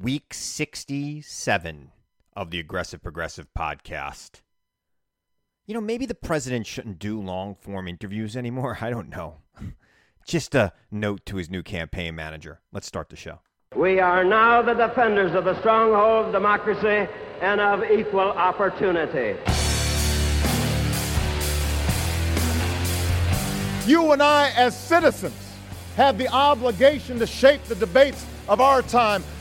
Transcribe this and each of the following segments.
week 67 of the Aggressive Progressive podcast. You know, maybe the president shouldn't do long form interviews anymore. I don't know. Just a note to his new campaign manager. Let's start the show. We are now the defenders of the stronghold of democracy and of equal opportunity. You and I, as citizens, have the obligation to shape the debates of our time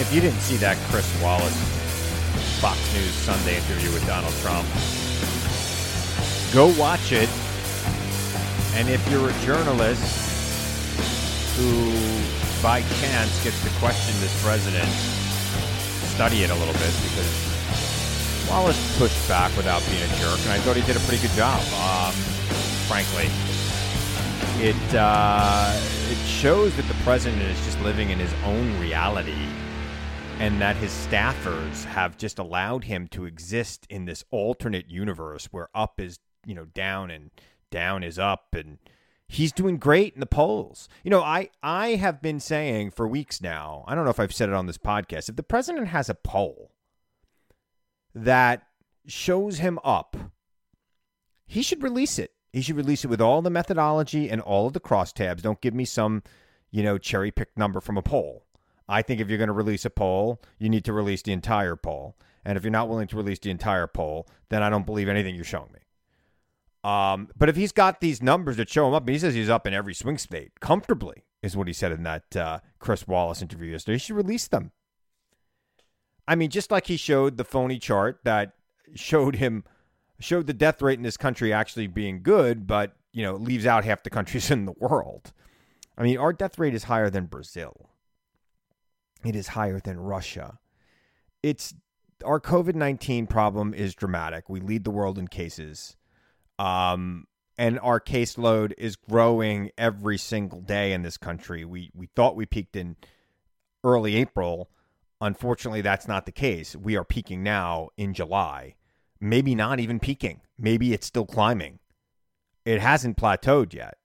If you didn't see that Chris Wallace Fox News Sunday interview with Donald Trump, go watch it. And if you're a journalist who, by chance, gets to question this president, study it a little bit because Wallace pushed back without being a jerk, and I thought he did a pretty good job. Um, frankly, it uh, it shows that the president is just living in his own reality and that his staffers have just allowed him to exist in this alternate universe where up is you know down and down is up and he's doing great in the polls. You know i i have been saying for weeks now i don't know if i've said it on this podcast if the president has a poll that shows him up he should release it. He should release it with all the methodology and all of the crosstabs. Don't give me some you know cherry picked number from a poll I think if you're going to release a poll, you need to release the entire poll. And if you're not willing to release the entire poll, then I don't believe anything you're showing me. Um, but if he's got these numbers that show him up, he says he's up in every swing state comfortably, is what he said in that uh, Chris Wallace interview yesterday. He should release them. I mean, just like he showed the phony chart that showed him showed the death rate in this country actually being good, but you know leaves out half the countries in the world. I mean, our death rate is higher than Brazil. It is higher than Russia. It's our COVID 19 problem is dramatic. We lead the world in cases. Um, and our caseload is growing every single day in this country. We we thought we peaked in early April. Unfortunately, that's not the case. We are peaking now in July. Maybe not even peaking. Maybe it's still climbing. It hasn't plateaued yet.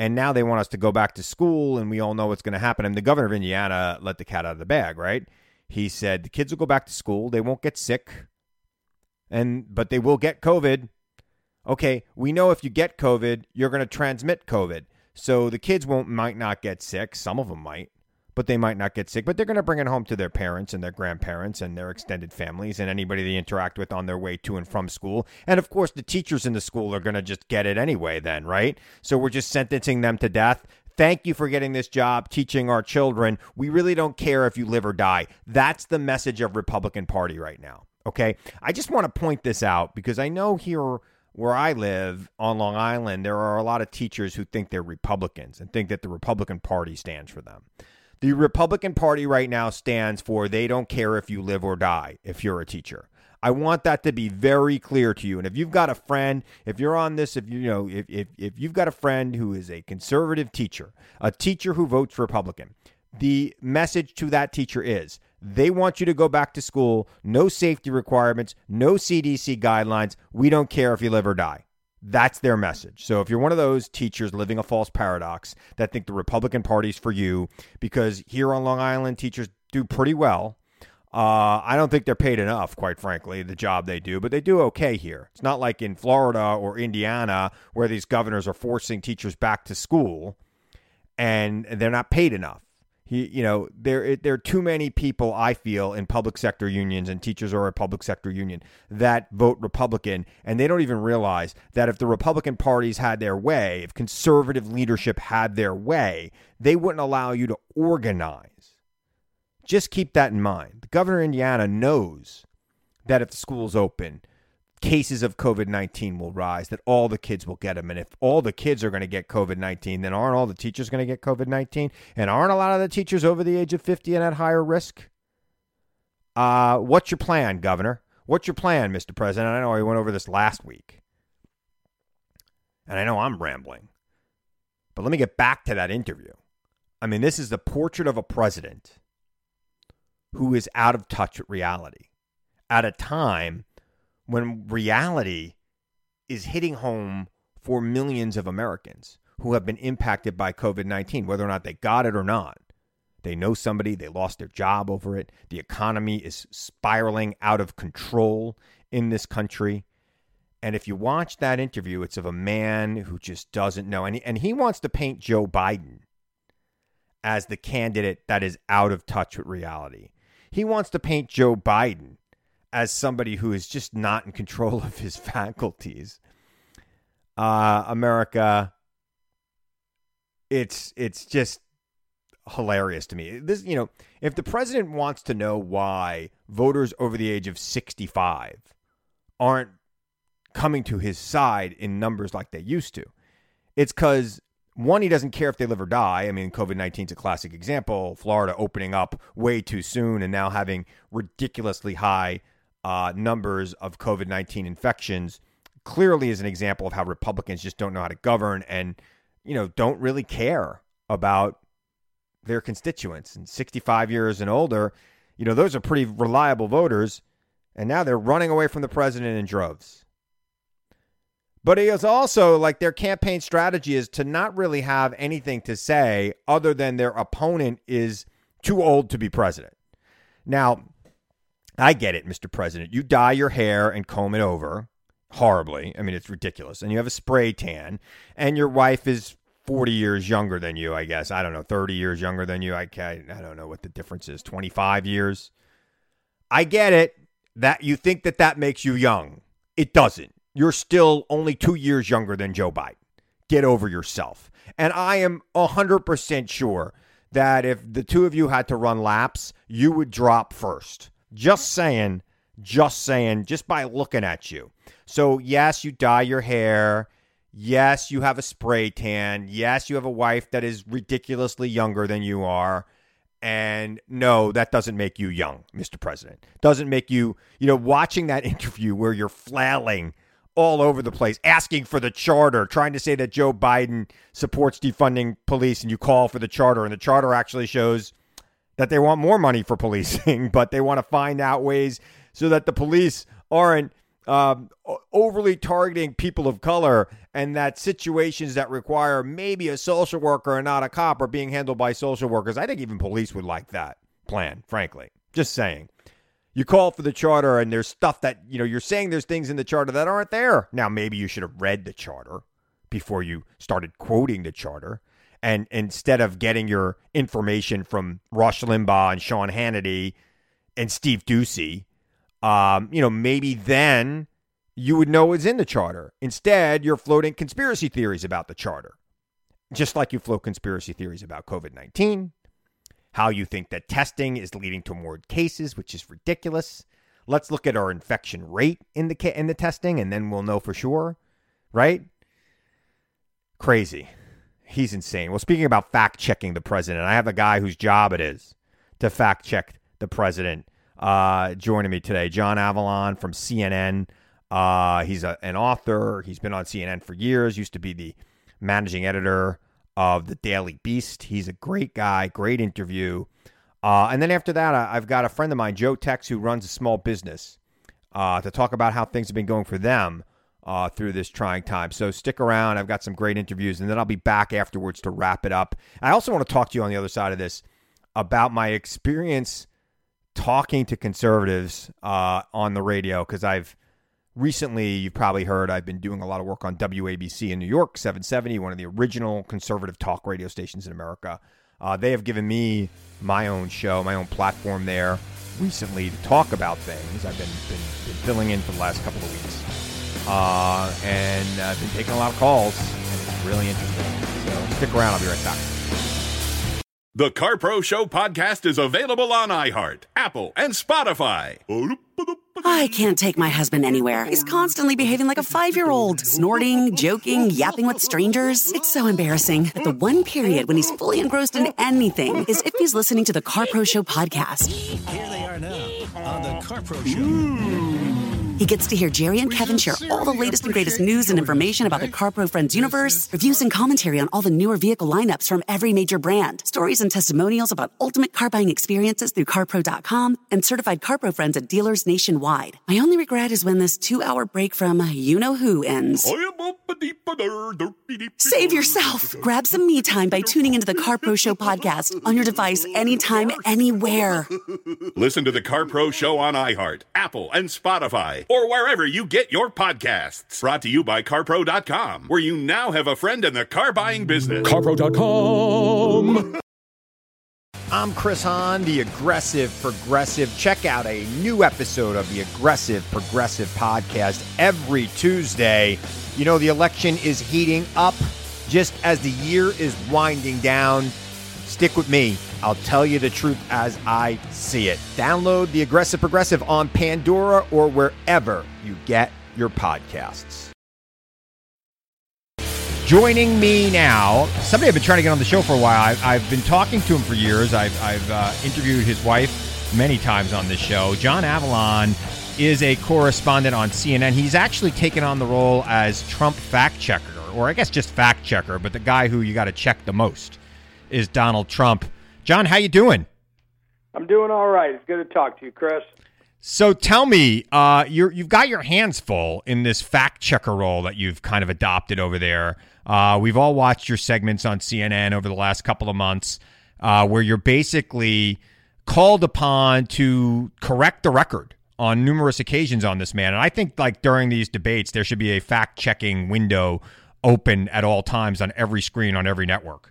And now they want us to go back to school, and we all know what's going to happen. And the governor of Indiana let the cat out of the bag, right? He said the kids will go back to school, they won't get sick, and but they will get COVID. Okay, we know if you get COVID, you're going to transmit COVID. So the kids won't might not get sick. Some of them might but they might not get sick. But they're going to bring it home to their parents and their grandparents and their extended families and anybody they interact with on their way to and from school. And of course, the teachers in the school are going to just get it anyway, then, right? So we're just sentencing them to death. Thank you for getting this job teaching our children. We really don't care if you live or die. That's the message of Republican Party right now. Okay. I just want to point this out because I know here where I live on Long Island, there are a lot of teachers who think they're Republicans and think that the Republican Party stands for them. The Republican Party right now stands for they don't care if you live or die if you're a teacher. I want that to be very clear to you. And if you've got a friend, if you're on this, if you know, if, if, if you've got a friend who is a conservative teacher, a teacher who votes Republican, the message to that teacher is they want you to go back to school, no safety requirements, no CDC guidelines. We don't care if you live or die. That's their message. So if you're one of those teachers living a false paradox that think the Republican Party's for you, because here on Long Island, teachers do pretty well. Uh, I don't think they're paid enough, quite frankly, the job they do, but they do okay here. It's not like in Florida or Indiana where these governors are forcing teachers back to school and they're not paid enough. He, you know, there there are too many people I feel in public sector unions and teachers are a public sector union that vote Republican, and they don't even realize that if the Republican parties had their way, if conservative leadership had their way, they wouldn't allow you to organize. Just keep that in mind. The governor of Indiana knows that if the schools open, cases of COVID 19 will rise, that all the kids will get them. And if all the kids are going to get COVID 19, then aren't all the teachers going to get COVID 19? And aren't a lot of the teachers over the age of 50 and at higher risk? Uh, what's your plan, Governor? What's your plan, Mr. President? I know I went over this last week. And I know I'm rambling. But let me get back to that interview. I mean, this is the portrait of a president who is out of touch with reality at a time when reality is hitting home for millions of Americans who have been impacted by COVID 19, whether or not they got it or not. They know somebody, they lost their job over it. The economy is spiraling out of control in this country. And if you watch that interview, it's of a man who just doesn't know. And he, and he wants to paint Joe Biden as the candidate that is out of touch with reality. He wants to paint Joe Biden as somebody who is just not in control of his faculties. Uh, America, it's it's just hilarious to me. This, you know, if the president wants to know why voters over the age of 65 aren't coming to his side in numbers like they used to, it's because one, he doesn't care if they live or die. I mean, COVID 19 is a classic example. Florida opening up way too soon and now having ridiculously high uh, numbers of COVID 19 infections clearly is an example of how Republicans just don't know how to govern and, you know, don't really care about their constituents. And 65 years and older, you know, those are pretty reliable voters. And now they're running away from the president in droves. But it is also like their campaign strategy is to not really have anything to say other than their opponent is too old to be president. Now, I get it, Mr. President. You dye your hair and comb it over horribly. I mean, it's ridiculous. And you have a spray tan, and your wife is 40 years younger than you, I guess. I don't know, 30 years younger than you. I, I, don't know what the difference is, 25 years. I get it that you think that that makes you young. It doesn't. You're still only two years younger than Joe Biden. Get over yourself. And I am 100% sure that if the two of you had to run laps, you would drop first. Just saying, just saying, just by looking at you. So, yes, you dye your hair. Yes, you have a spray tan. Yes, you have a wife that is ridiculously younger than you are. And no, that doesn't make you young, Mr. President. Doesn't make you, you know, watching that interview where you're flailing all over the place, asking for the charter, trying to say that Joe Biden supports defunding police, and you call for the charter, and the charter actually shows that they want more money for policing, but they want to find out ways so that the police aren't um, overly targeting people of color and that situations that require maybe a social worker and not a cop are being handled by social workers. I think even police would like that plan, frankly. Just saying. You call for the charter and there's stuff that, you know, you're saying there's things in the charter that aren't there. Now, maybe you should have read the charter before you started quoting the charter and instead of getting your information from Rush Limbaugh and Sean Hannity and Steve Doocy, um, you know, maybe then you would know what's in the charter. Instead, you're floating conspiracy theories about the charter, just like you float conspiracy theories about COVID 19, how you think that testing is leading to more cases, which is ridiculous. Let's look at our infection rate in the in the testing, and then we'll know for sure, right? Crazy. He's insane. Well, speaking about fact checking the president, I have a guy whose job it is to fact check the president uh, joining me today. John Avlon from CNN. Uh, he's a, an author. He's been on CNN for years. Used to be the managing editor of the Daily Beast. He's a great guy. Great interview. Uh, and then after that, I've got a friend of mine, Joe Tex, who runs a small business, uh, to talk about how things have been going for them uh, through this trying time. So stick around. I've got some great interviews, and then I'll be back afterwards to wrap it up. I also want to talk to you on the other side of this about my experience talking to conservatives uh, on the radio because I've recently, you've probably heard, I've been doing a lot of work on WABC in New York, 770, one of the original conservative talk radio stations in America. Uh, they have given me my own show, my own platform there recently to talk about things. I've been, been, been filling in for the last couple of weeks. Uh, and I've been taking a lot of calls, and it's really interesting. So stick around. I'll be right back. The CarPro Show podcast is available on iHeart, Apple, and Spotify. I can't take my husband anywhere. He's constantly behaving like a five year old, snorting, joking, yapping with strangers. It's so embarrassing that the one period when he's fully engrossed in anything is if he's listening to the CarPro Show podcast. Here they are now on the CarPro Show. He gets to hear Jerry and Kevin share all the latest and greatest news and information about the CarPro Friends universe, reviews and commentary on all the newer vehicle lineups from every major brand, stories and testimonials about ultimate car buying experiences through CarPro.com, and certified CarPro friends at dealers nationwide. My only regret is when this two hour break from you know who ends. Save yourself. Grab some me time by tuning into the CarPro Show podcast on your device anytime, anywhere. Listen to the CarPro Show on iHeart, Apple, and Spotify, or wherever you get your podcasts. Brought to you by CarPro.com, where you now have a friend in the car buying business. CarPro.com. I'm Chris Hahn, the Aggressive Progressive. Check out a new episode of the Aggressive Progressive podcast every Tuesday. You know, the election is heating up just as the year is winding down. Stick with me. I'll tell you the truth as I see it. Download the Aggressive Progressive on Pandora or wherever you get your podcasts. Joining me now, somebody I've been trying to get on the show for a while. I've, I've been talking to him for years. I've, I've uh, interviewed his wife many times on this show. John Avlon is a correspondent on CNN. He's actually taken on the role as Trump fact checker, or I guess just fact checker, but the guy who you got to check the most is Donald Trump. John, how you doing? I'm doing all right. It's good to talk to you, Chris. So tell me, uh, you have got your hands full in this fact checker role that you've kind of adopted over there. Uh, we've all watched your segments on CNN over the last couple of months, uh, where you're basically called upon to correct the record on numerous occasions on this man. And I think, like during these debates, there should be a fact checking window open at all times on every screen on every network.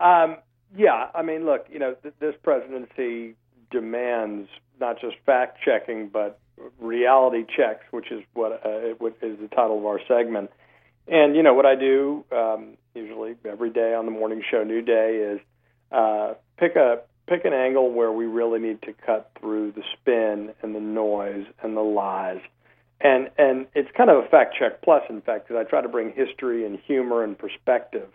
Um, yeah, I mean, look, you know, th- this presidency demands not just fact checking, but reality checks, which is what, uh, is the title of our segment. And you know what I do um, usually every day on the morning show, New Day, is uh, pick a pick an angle where we really need to cut through the spin and the noise and the lies. And and it's kind of a fact check plus, in fact, because I try to bring history and humor and perspective.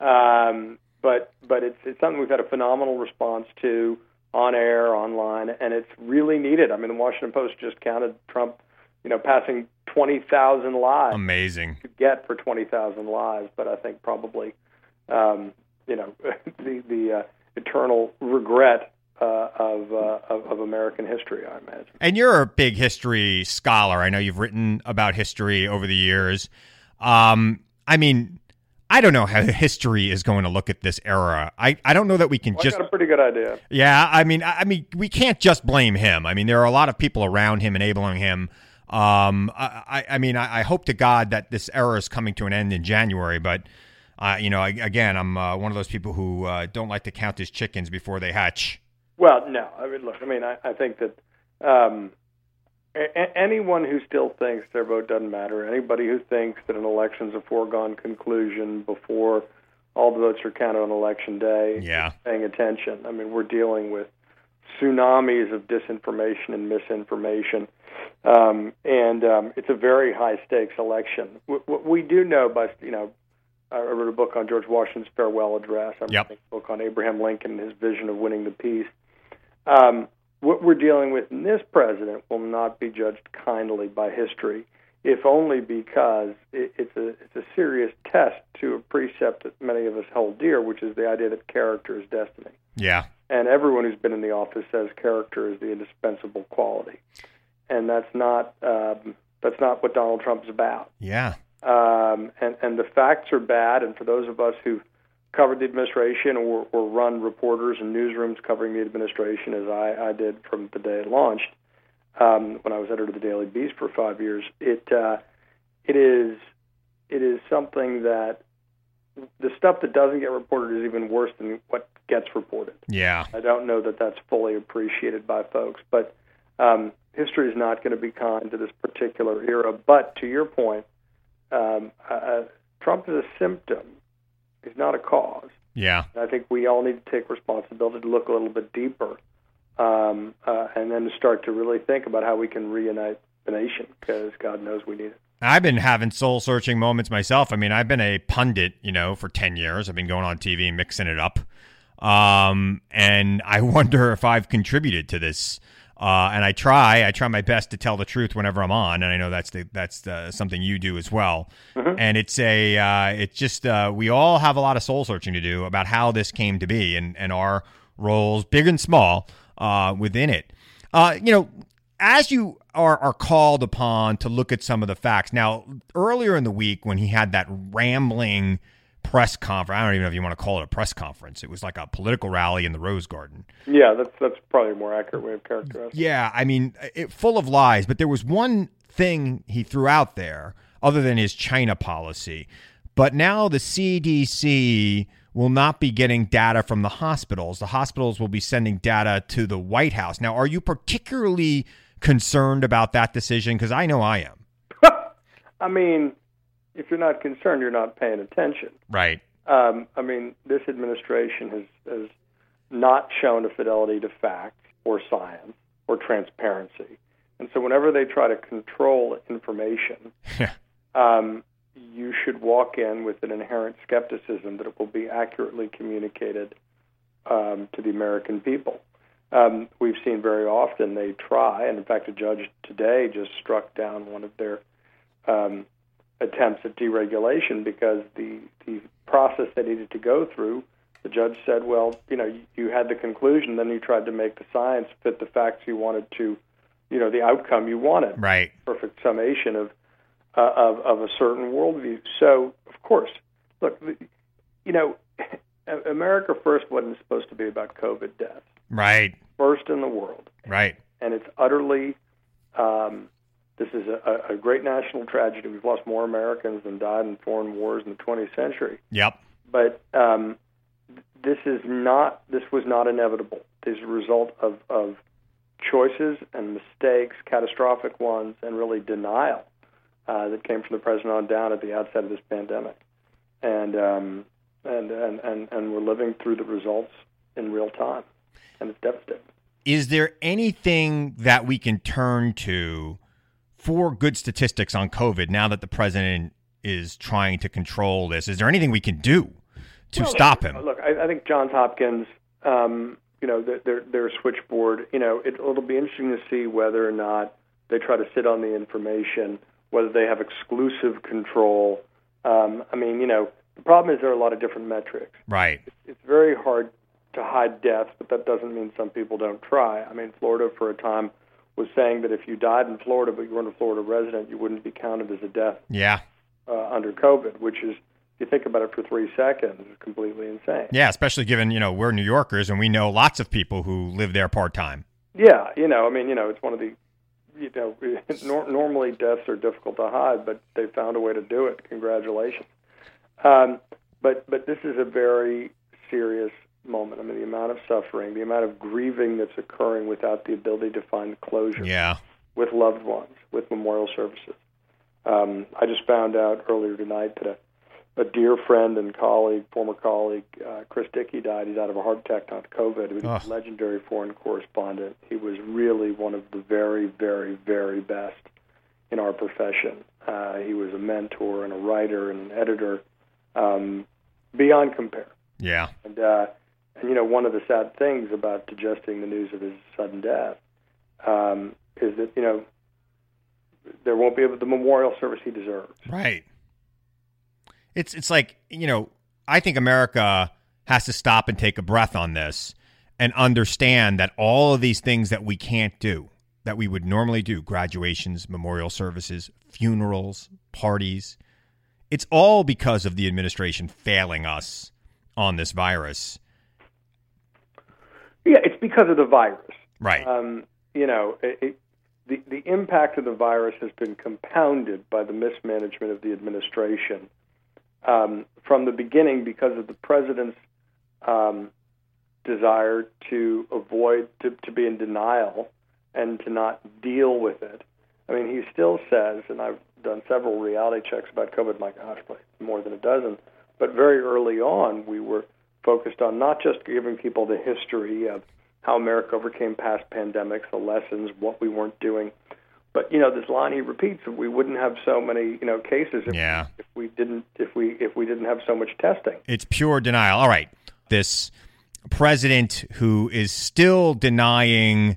Um, but but it's it's something we've had a phenomenal response to on air, online, and it's really needed. I mean, the Washington Post just counted Trump, you know, passing 20,000 lives. Amazing. To get for 20,000 lives, but I think probably, um, you know, the the uh, eternal regret uh, of, uh, of, of American history, I imagine. And you're a big history scholar. I know you've written about history over the years. Um, I mean, I don't know how history is going to look at this era. I, I don't know that we can well, just. I got a pretty good idea. Yeah, I mean, I, I mean, we can't just blame him. I mean, there are a lot of people around him enabling him. Um, I, I mean, I, I hope to God that this era is coming to an end in January, but. Uh, you know, again, I'm uh, one of those people who uh, don't like to count his chickens before they hatch. Well, no. I mean, look. I mean, I, I think that um, a- anyone who still thinks their vote doesn't matter, anybody who thinks that an election's a foregone conclusion before all the votes are counted on election day, yeah, paying attention. I mean, we're dealing with tsunamis of disinformation and misinformation, um, and um, it's a very high stakes election. What we do know, by you know, I wrote a book on George Washington's farewell address. I'm yep. writing a book on Abraham Lincoln and his vision of winning the peace. Um, what we're dealing with in this president will not be judged kindly by history, if only because it, it's a it's a serious test to a precept that many of us hold dear, which is the idea that character is destiny. Yeah. And everyone who's been in the office says character is the indispensable quality, and that's not um, that's not what Donald Trump's about. Yeah. Um, and and the facts are bad, and for those of us who covered the administration or, or run reporters and newsrooms covering the administration, as I, I did from the day it launched, um, when I was editor of the Daily Beast for five years. It uh, it is it is something that the stuff that doesn't get reported is even worse than what gets reported. Yeah. I don't know that that's fully appreciated by folks, but um, history is not going to be kind to this particular era. But to your point, um, uh, Trump is a symptom. He's not a cause. Yeah. I think we all need to take responsibility to look a little bit deeper, um, uh, and then to start to really think about how we can reunite the nation, because God knows we need it. I've been having soul searching moments myself. I mean, I've been a pundit, you know, for 10 years. I've been going on TV and mixing it up. Um, and I wonder if I've contributed to this. Uh, and I try, I try my best to tell the truth whenever I'm on, and I know that's the, that's the, something you do as well. Mm-hmm. And it's a, uh, it's just uh, we all have a lot of soul searching to do about how this came to be and and our roles, big and small, uh, within it. Uh, you know, as you are, are called upon to look at some of the facts. Now, earlier in the week, when he had that rambling press conference, I don't even know if you want to call it a press conference. It was like a political rally in the Rose Garden. Yeah, that's that's probably a more accurate way of characterizing. Yeah, I mean, it, full of lies. But there was one thing he threw out there, other than his China policy. But now the CDC will not be getting data from the hospitals. The hospitals will be sending data to the White House. Now, are you particularly concerned about that decision? Because I know I am. I mean, if you're not concerned, you're not paying attention. Right. Um, I mean, this administration has, has not shown a fidelity to fact or science or transparency. And so, whenever they try to control information, um, you should walk in with an inherent skepticism that it will be accurately communicated um, to the American people. Um, we've seen very often they try, and in fact, a judge today just struck down one of their um, attempts at deregulation because the the process they needed to go through, the judge said, well, you know, you, you had the conclusion, then you tried to make the science fit the facts you wanted to, you know, the outcome you wanted. Right. Perfect summation of uh, of, of a certain worldview. So, of course, look, you know, America First wasn't supposed to be about COVID deaths. Right. First in the world. Right. And it's utterly, um, this is a, a great national tragedy. We've lost more Americans than died in foreign wars in the 20th century. Yep. But um, this is not, this was not inevitable. This is a result of, of choices and mistakes, catastrophic ones, and really denial uh, that came from the president on down at the outset of this pandemic, and um, and, and and and we're living through the results in real time, and it's devastating. Is there anything that we can turn to for good statistics on COVID now that the president is trying to control this? Is there anything we can do to well, stop him? Look, I, I think Johns Hopkins. Um, you know, their, their switchboard. You know, it, it'll be interesting to see whether or not they try to sit on the information whether they have exclusive control. Um, I mean, you know, the problem is there are a lot of different metrics. Right. It's, it's very hard to hide deaths, but that doesn't mean some people don't try. I mean, Florida for a time was saying that if you died in Florida but you weren't a Florida resident, you wouldn't be counted as a death Yeah. uh, under COVID, which is, if you think about it for three seconds, is completely insane. Yeah, especially given, you know, we're New Yorkers and we know lots of people who live there part time. Yeah, you know, I mean, you know, it's one of the you know, nor- normally deaths are difficult to hide, but they found a way to do it. Congratulations. Um, but but this is a very serious moment. I mean, the amount of suffering, the amount of grieving that's occurring without the ability to find closure. Yeah. With loved ones, with memorial services. Um, I just found out earlier tonight that a a dear friend and colleague, former colleague, uh, Chris Dickey died. He's out of a heart attack, not COVID. He was Ugh. a legendary foreign correspondent. He was really one of the very, very, very best in our profession. Uh, he was a mentor and a writer and an editor um, beyond compare. Yeah. And, uh, and, you know, one of the sad things about digesting the news of his sudden death um, is that, you know, there won't be the memorial service he deserves. Right. It's it's like, you know, I think America has to stop and take a breath on this and understand that all of these things that we can't do, that we would normally do, graduations, memorial services, funerals, parties, it's all because of the administration failing us on this virus. Yeah, it's because of the virus. Right. Um, you know, it, it, the the impact of the virus has been compounded by the mismanagement of the administration um, from the beginning because of the president's um, desire to avoid to, to be in denial and to not deal with it. I mean, he still says, and I've done several reality checks about COVID. My gosh, more than a dozen. But very early on, we were focused on not just giving people the history of how America overcame past pandemics, the lessons, what we weren't doing. But you know, this line he repeats: we wouldn't have so many you know cases if, Yeah. if we didn't if we if we didn't have so much testing. It's pure denial. All right. This president who is still denying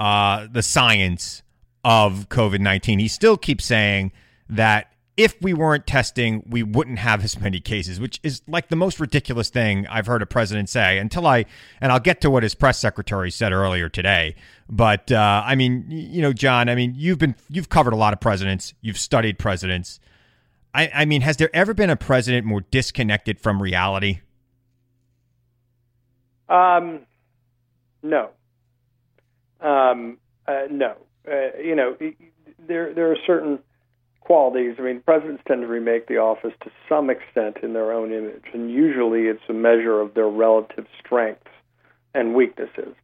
uh, the science of COVID 19, he still keeps saying that if we weren't testing, we wouldn't have as many cases, which is like the most ridiculous thing I've heard a president say until I, and I'll get to what his press secretary said earlier today. But uh, I mean, you know, John, I mean, you've been, you've covered a lot of presidents, you've studied presidents. I, I mean, has there ever been a president more disconnected from reality? Um, no. Um, uh, no. Uh, you know, there there are certain qualities. I mean, presidents tend to remake the office to some extent in their own image, and usually it's a measure of their relative strengths and weaknesses.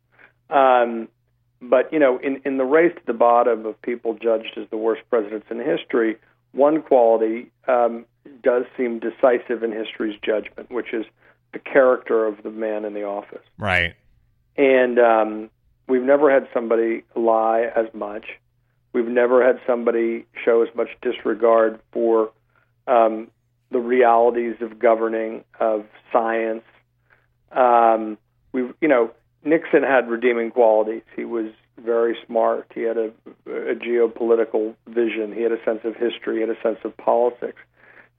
Um, but you know, in in the race to the bottom of people judged as the worst presidents in history, one quality um, does seem decisive in history's judgment, which is the character of the man in the office. Right. And um, we've never had somebody lie as much. We've never had somebody show as much disregard for um, the realities of governing, of science. Um, we, you know, Nixon had redeeming qualities. He was very smart. He had a, a geopolitical vision. He had a sense of history. He had a sense of politics.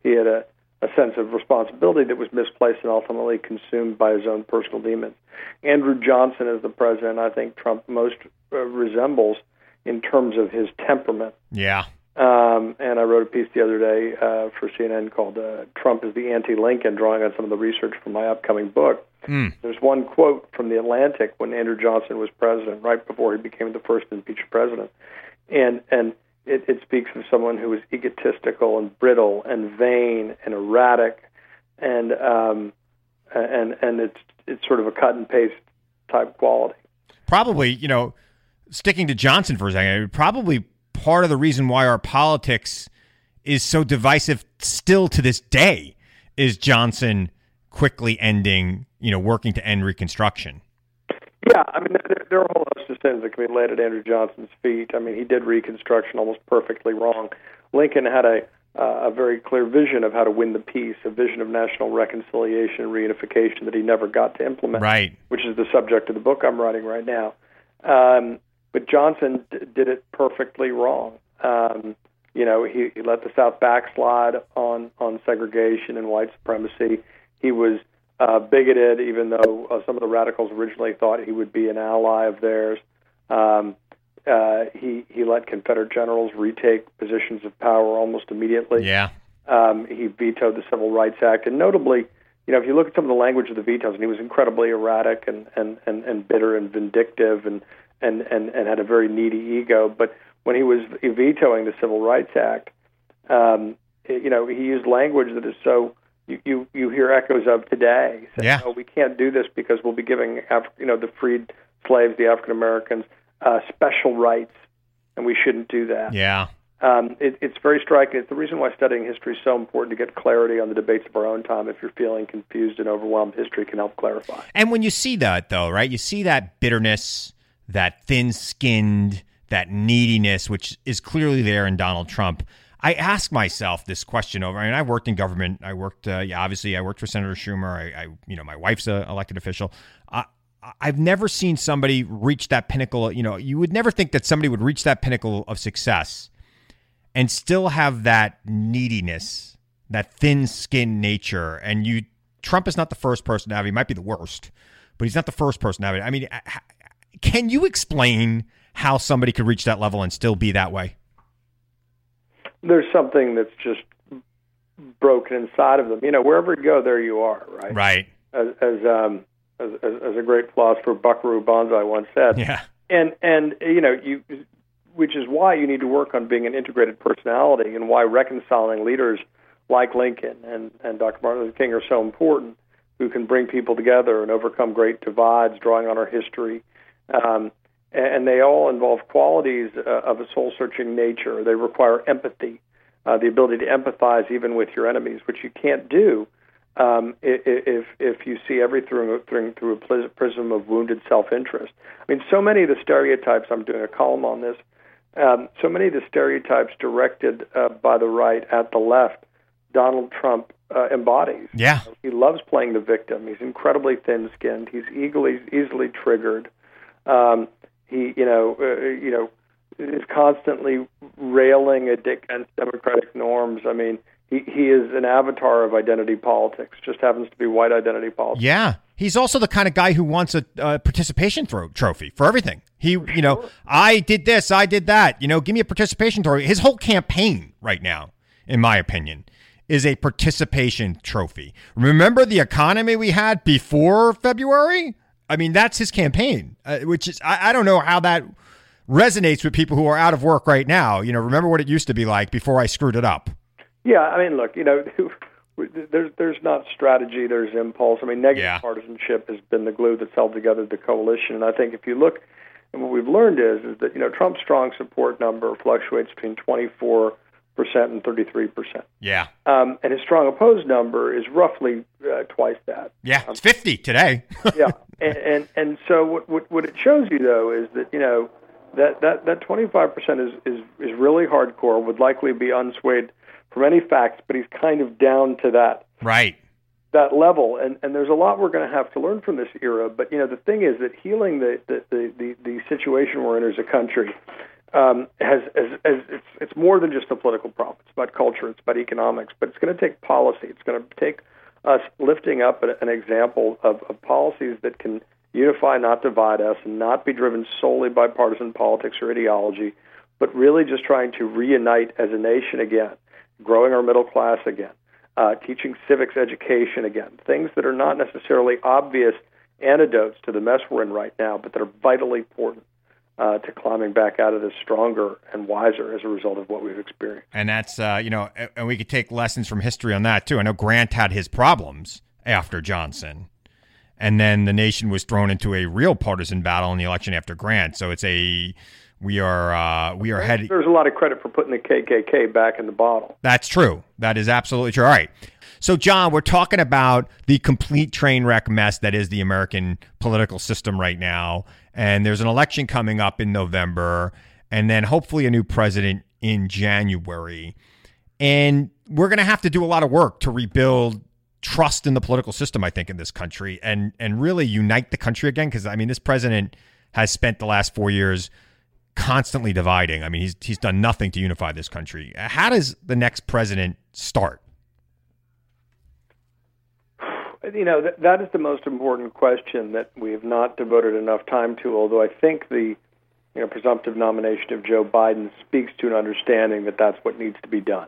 He had a, a sense of responsibility that was misplaced and ultimately consumed by his own personal demons. Andrew Johnson, as the president, I think Trump most uh, resembles in terms of his temperament. Yeah. Um, and I wrote a piece the other day uh, for CNN called uh, "Trump is the anti-Lincoln," drawing on some of the research from my upcoming book. Mm. There's one quote from the Atlantic when Andrew Johnson was president, right before he became the first impeached president, and and it, it speaks of someone who was egotistical and brittle and vain and erratic, and um, and and it's it's sort of a cut and paste type quality. Probably, you know, sticking to Johnson for a second, probably part of the reason why our politics is so divisive still to this day is Johnson quickly ending, you know, working to end Reconstruction. Yeah, I mean, there, there are a whole host of sins that can be laid at Andrew Johnson's feet. I mean, he did Reconstruction almost perfectly wrong. Lincoln had a uh, a very clear vision of how to win the peace, a vision of national reconciliation and reunification that he never got to implement. Right. Which is the subject of the book I'm writing right now. Um, but Johnson d- did it perfectly wrong. Um, you know, he, he let the South backslide on on segregation and white supremacy. He was uh, bigoted, even though uh, some of the radicals originally thought he would be an ally of theirs. Um, uh, he he let Confederate generals retake positions of power almost immediately. Yeah. Um, he vetoed the Civil Rights Act, and notably, you know, if you look at some of the language of the vetoes, and he was incredibly erratic and and and, and bitter and vindictive, and, and and and had a very needy ego. But when he was vetoing the Civil Rights Act, um, you know, he used language that is so you, you you hear echoes of today. Saying, Yeah. "Oh, we can't do this because we'll be giving Af- you know the freed slaves, the African Americans, uh, special rights, and we shouldn't do that. Yeah. Um, it, it's very striking. It's the reason why studying history is so important to get clarity on the debates of our own time. If you're feeling confused and overwhelmed, history can help clarify. And when you see that, though, right, you see that bitterness, that thin skinned, that neediness, which is clearly there in Donald Trump. I ask myself this question over. I mean, I worked in government. I worked, uh, yeah, obviously, I worked for Senator Schumer. I, I you know, my wife's a elected official. I, I've never seen somebody reach that pinnacle. You know, you would never think that somebody would reach that pinnacle of success and still have that neediness, that thin skinned nature. And you, Trump is not the first person to have. He might be the worst, but he's not the first person to have it. I mean, can you explain how somebody could reach that level and still be that way? There's something that's just broken inside of them. You know, wherever you go, there you are, right? Right. As as um, as, as, a great philosopher Buckaroo Banzai once said. Yeah. And and you know you, which is why you need to work on being an integrated personality, and why reconciling leaders like Lincoln and and Dr. Martin Luther King are so important. who can bring people together and overcome great divides, drawing on our history. Um, and they all involve qualities uh, of a soul searching nature. They require empathy, uh, the ability to empathize even with your enemies, which you can't do um, if if you see everything through, through a prism of wounded self interest. I mean, so many of the stereotypes. I'm doing a column on this. Um, so many of the stereotypes directed uh, by the right at the left, Donald Trump uh, embodies. Yeah, he loves playing the victim. He's incredibly thin-skinned. He's easily easily triggered. Um, he, you know, uh, you know, is constantly railing against democratic norms. I mean, he, he is an avatar of identity politics. Just happens to be white identity politics. Yeah, he's also the kind of guy who wants a, participation thro- trophy for everything. He, you know, sure. I did this, I did that. You know, give me a participation trophy. His whole campaign right now, in my opinion, is a participation trophy. Remember the economy we had before February? I mean, that's his campaign, uh, which is I, I don't know how that resonates with people who are out of work right now. You know, remember what it used to be like before I screwed it up. Yeah, I mean, look, you know, there's there's not strategy, there's impulse. I mean, negative yeah. partisanship has been the glue that's held together the coalition. And I think if you look, and what we've learned is is that you know Trump's strong support number fluctuates between 24 percent and 33 percent. Yeah. Um, and his strong opposed number is roughly uh, twice that. Yeah, um, it's 50 today. yeah, and, and and so what, what what it shows you though is that you know that that that 25 percent is is is really hardcore. Would likely be unswayed from any facts, but he's kind of down to that right that level. And and there's a lot we're going to have to learn from this era. But you know, the thing is that healing the the the the, the situation we're in as a country. Um, has, has, has it's, it's more than just a political problem. It's about culture. It's about economics. But it's going to take policy. It's going to take us lifting up an, an example of, of policies that can unify, not divide us, and not be driven solely by partisan politics or ideology, but really just trying to reunite as a nation again growing our middle class again, uh, teaching civics education again, things that are not necessarily obvious antidotes to the mess we're in right now, but that are vitally important. Uh, to climbing back out of this stronger and wiser as a result of what we've experienced. And that's, uh, you know, and we could take lessons from history on that too. I know Grant had his problems after Johnson, and then the nation was thrown into a real partisan battle in the election after Grant. So it's a we are uh, we are heading. There's a lot of credit for putting the KKK back in the bottle. That's true. That is absolutely true. All right. So, John, we're talking about the complete train wreck mess that is the American political system right now. And there's an election coming up in November, and then hopefully a new president in January. And we're going to have to do a lot of work to rebuild trust in the political system, I think, in this country and, and really unite the country again. Because, I mean, this president has spent the last four years constantly dividing. I mean, he's he's done nothing to unify this country. How does the next president start? You know, that, that is the most important question that we have not devoted enough time to. Although I think the you know presumptive nomination of Joe Biden speaks to an understanding that that's what needs to be done.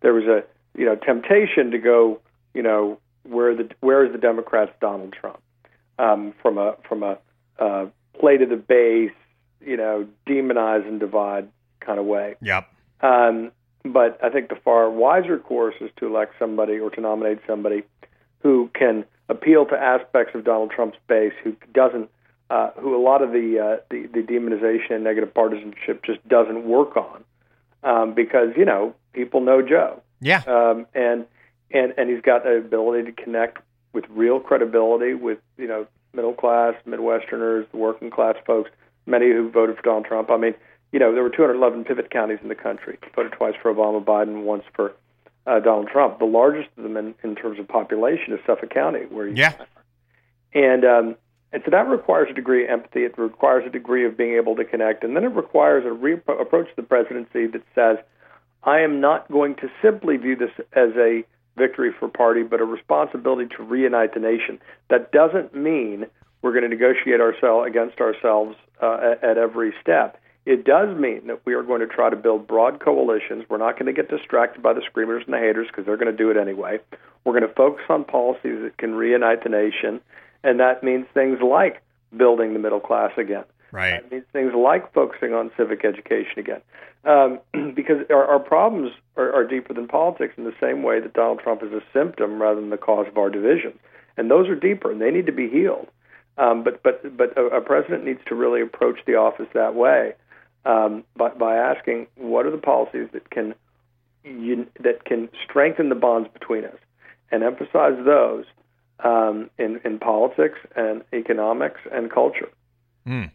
There was a you know temptation to go you know where the where is the Democrats Donald Trump um, from a from a uh, play to the base you know, demonize and divide kind of way. Yep. Um, but I think the far wiser course is to elect somebody or to nominate somebody who can appeal to aspects of Donald Trump's base, who doesn't, uh, who a lot of the, uh, the the demonization and negative partisanship just doesn't work on, um, because you know people know Joe. Yeah. Um, and and and he's got the ability to connect with real credibility with you know middle class Midwesterners, the working class folks many who voted for Donald Trump. I mean, you know, there were 211 pivot counties in the country, voted twice for Obama, Biden, once for uh, Donald Trump. The largest of them in, in terms of population is Suffolk County, where you yeah. And um, and so that requires a degree of empathy. It requires a degree of being able to connect, and then it requires a re- approach to the presidency that says, I am not going to simply view this as a victory for party, but a responsibility to reunite the nation. That doesn't mean we're going to negotiate ourselves against ourselves uh, at, at every step. It does mean that we are going to try to build broad coalitions. We're not going to get distracted by the screamers and the haters because they're going to do it anyway. We're going to focus on policies that can reunite the nation, and that means things like building the middle class again. Right. That means things like focusing on civic education again. Um, because our, our problems are, are deeper than politics in the same way that Donald Trump is a symptom rather than the cause of our division. and those are deeper and they need to be healed. Um, but but but a, a president needs to really approach the office that way um, by, by asking what are the policies that can you, that can strengthen the bonds between us and emphasize those um, in in politics and economics and culture. Mm.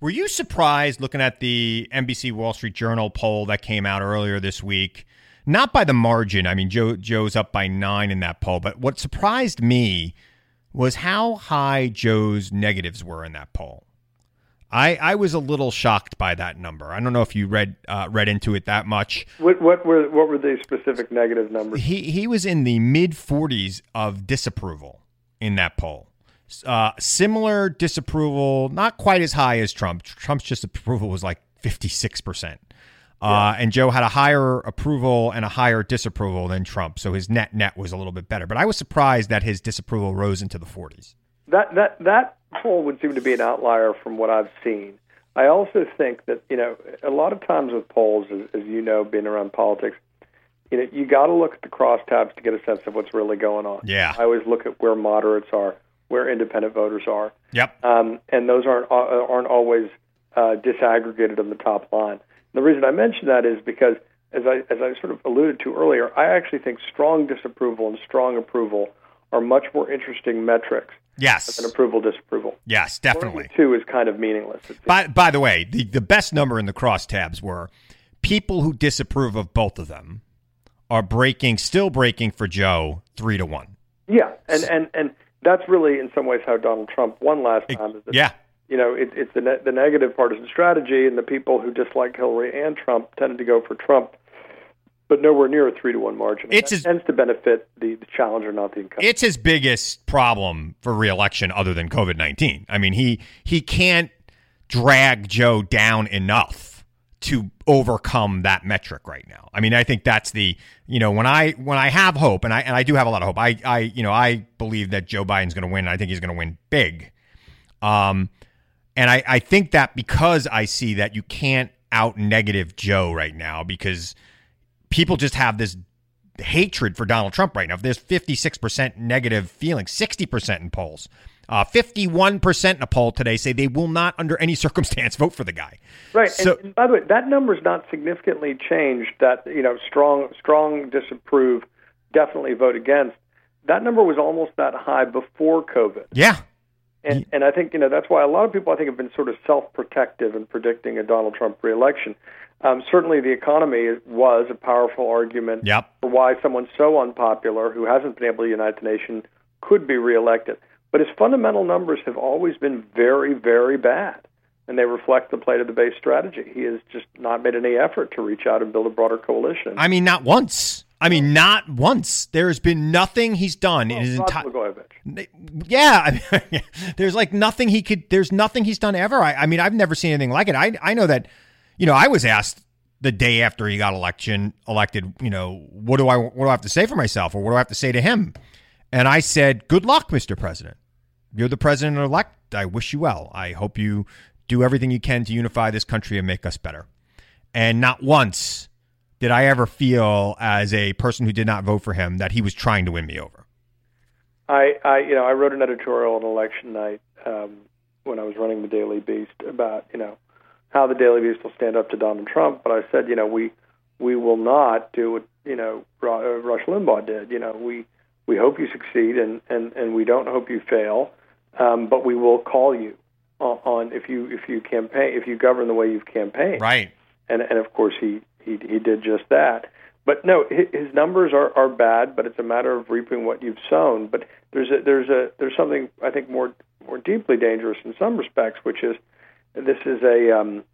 Were you surprised looking at the NBC Wall Street Journal poll that came out earlier this week? Not by the margin. I mean, Joe Joe's up by nine in that poll, but what surprised me was how high Joe's negatives were in that poll. I, I was a little shocked by that number. I don't know if you read uh, read into it that much. What what were what were the specific negative numbers? He he was in the mid 40s of disapproval in that poll. Uh, similar disapproval, not quite as high as Trump. Trump's disapproval was like 56 percent. Uh, and Joe had a higher approval and a higher disapproval than Trump, so his net net was a little bit better. But I was surprised that his disapproval rose into the 40s. That that that poll would seem to be an outlier from what I've seen. I also think that you know a lot of times with polls, as, as you know, being around politics, you know you got to look at the crosstabs to get a sense of what's really going on. Yeah, I always look at where moderates are, where independent voters are. Yep, um, and those aren't uh, aren't always uh, disaggregated on the top line. The reason I mention that is because, as I as I sort of alluded to earlier, I actually think strong disapproval and strong approval are much more interesting metrics. Yes. Than approval disapproval. Yes, definitely. Two is kind of meaningless. By by the way, the the best number in the crosstabs were people who disapprove of both of them are breaking, still breaking for Joe three to one. Yeah, and and and that's really in some ways how Donald Trump won last time. Is that, yeah you know, it, it's the ne- the negative partisan strategy, and the people who dislike Hillary and Trump tended to go for Trump, but nowhere near a three to one margin. It's his, tends to benefit the, the challenger, not the incumbent. It's his biggest problem for reelection, other than COVID nineteen. I mean, he he can't drag Joe down enough to overcome that metric right now. I mean, I think that's the you know when I when I have hope, and I and I do have a lot of hope. I I you know I believe that Joe Biden's going to win. And I think he's going to win big. Um, and I, I think that because I see that you can't out negative Joe right now because people just have this hatred for Donald Trump right now. There's 56% negative feeling, 60% in polls, uh, 51% in a poll today say they will not, under any circumstance, vote for the guy. Right. So, and, and by the way, that number's not significantly changed. That you know, strong, strong disapprove, definitely vote against. That number was almost that high before COVID. Yeah. And, and I think you know that's why a lot of people I think have been sort of self-protective in predicting a Donald Trump reelection. Um, certainly, the economy was a powerful argument yep. for why someone so unpopular who hasn't been able to unite the nation could be reelected. But his fundamental numbers have always been very, very bad, and they reflect the play to the base strategy. He has just not made any effort to reach out and build a broader coalition. I mean, not once. I mean, not once. There has been nothing he's done in his entire. Yeah, I mean, there's like nothing he could. There's nothing he's done ever. I, I, mean, I've never seen anything like it. I I know that, you know, I was asked the day after he got election elected. You know, what do I what do I have to say for myself, or what do I have to say to him? And I said, "Good luck, Mr. President. You're the president elect. I wish you well. I hope you do everything you can to unify this country and make us better." And not once did I ever feel as a person who did not vote for him that he was trying to win me over. I, I you know, I wrote an editorial on election night um, when I was running the Daily Beast about you know how the Daily Beast will stand up to Donald Trump, but I said you know we we will not do what you know Rush Limbaugh did. You know we we hope you succeed and and and we don't hope you fail, um, but we will call you on, on if you if you campaign if you govern the way you've campaigned. Right. And and of course he he he did just that. But no, his numbers are, are bad. But it's a matter of reaping what you've sown. But there's a there's a there's something I think more more deeply dangerous in some respects, which is this is a um,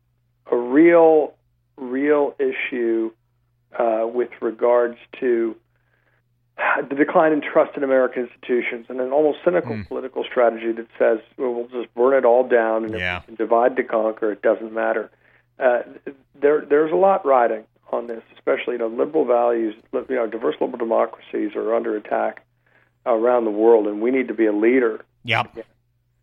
a real real issue uh, with regards to the decline in trust in American institutions and an almost cynical mm. political strategy that says well, we'll just burn it all down and yeah. divide to conquer, it doesn't matter. Uh, there, there's a lot riding on this, especially you know liberal values. You know, diverse liberal democracies are under attack around the world, and we need to be a leader. Yep.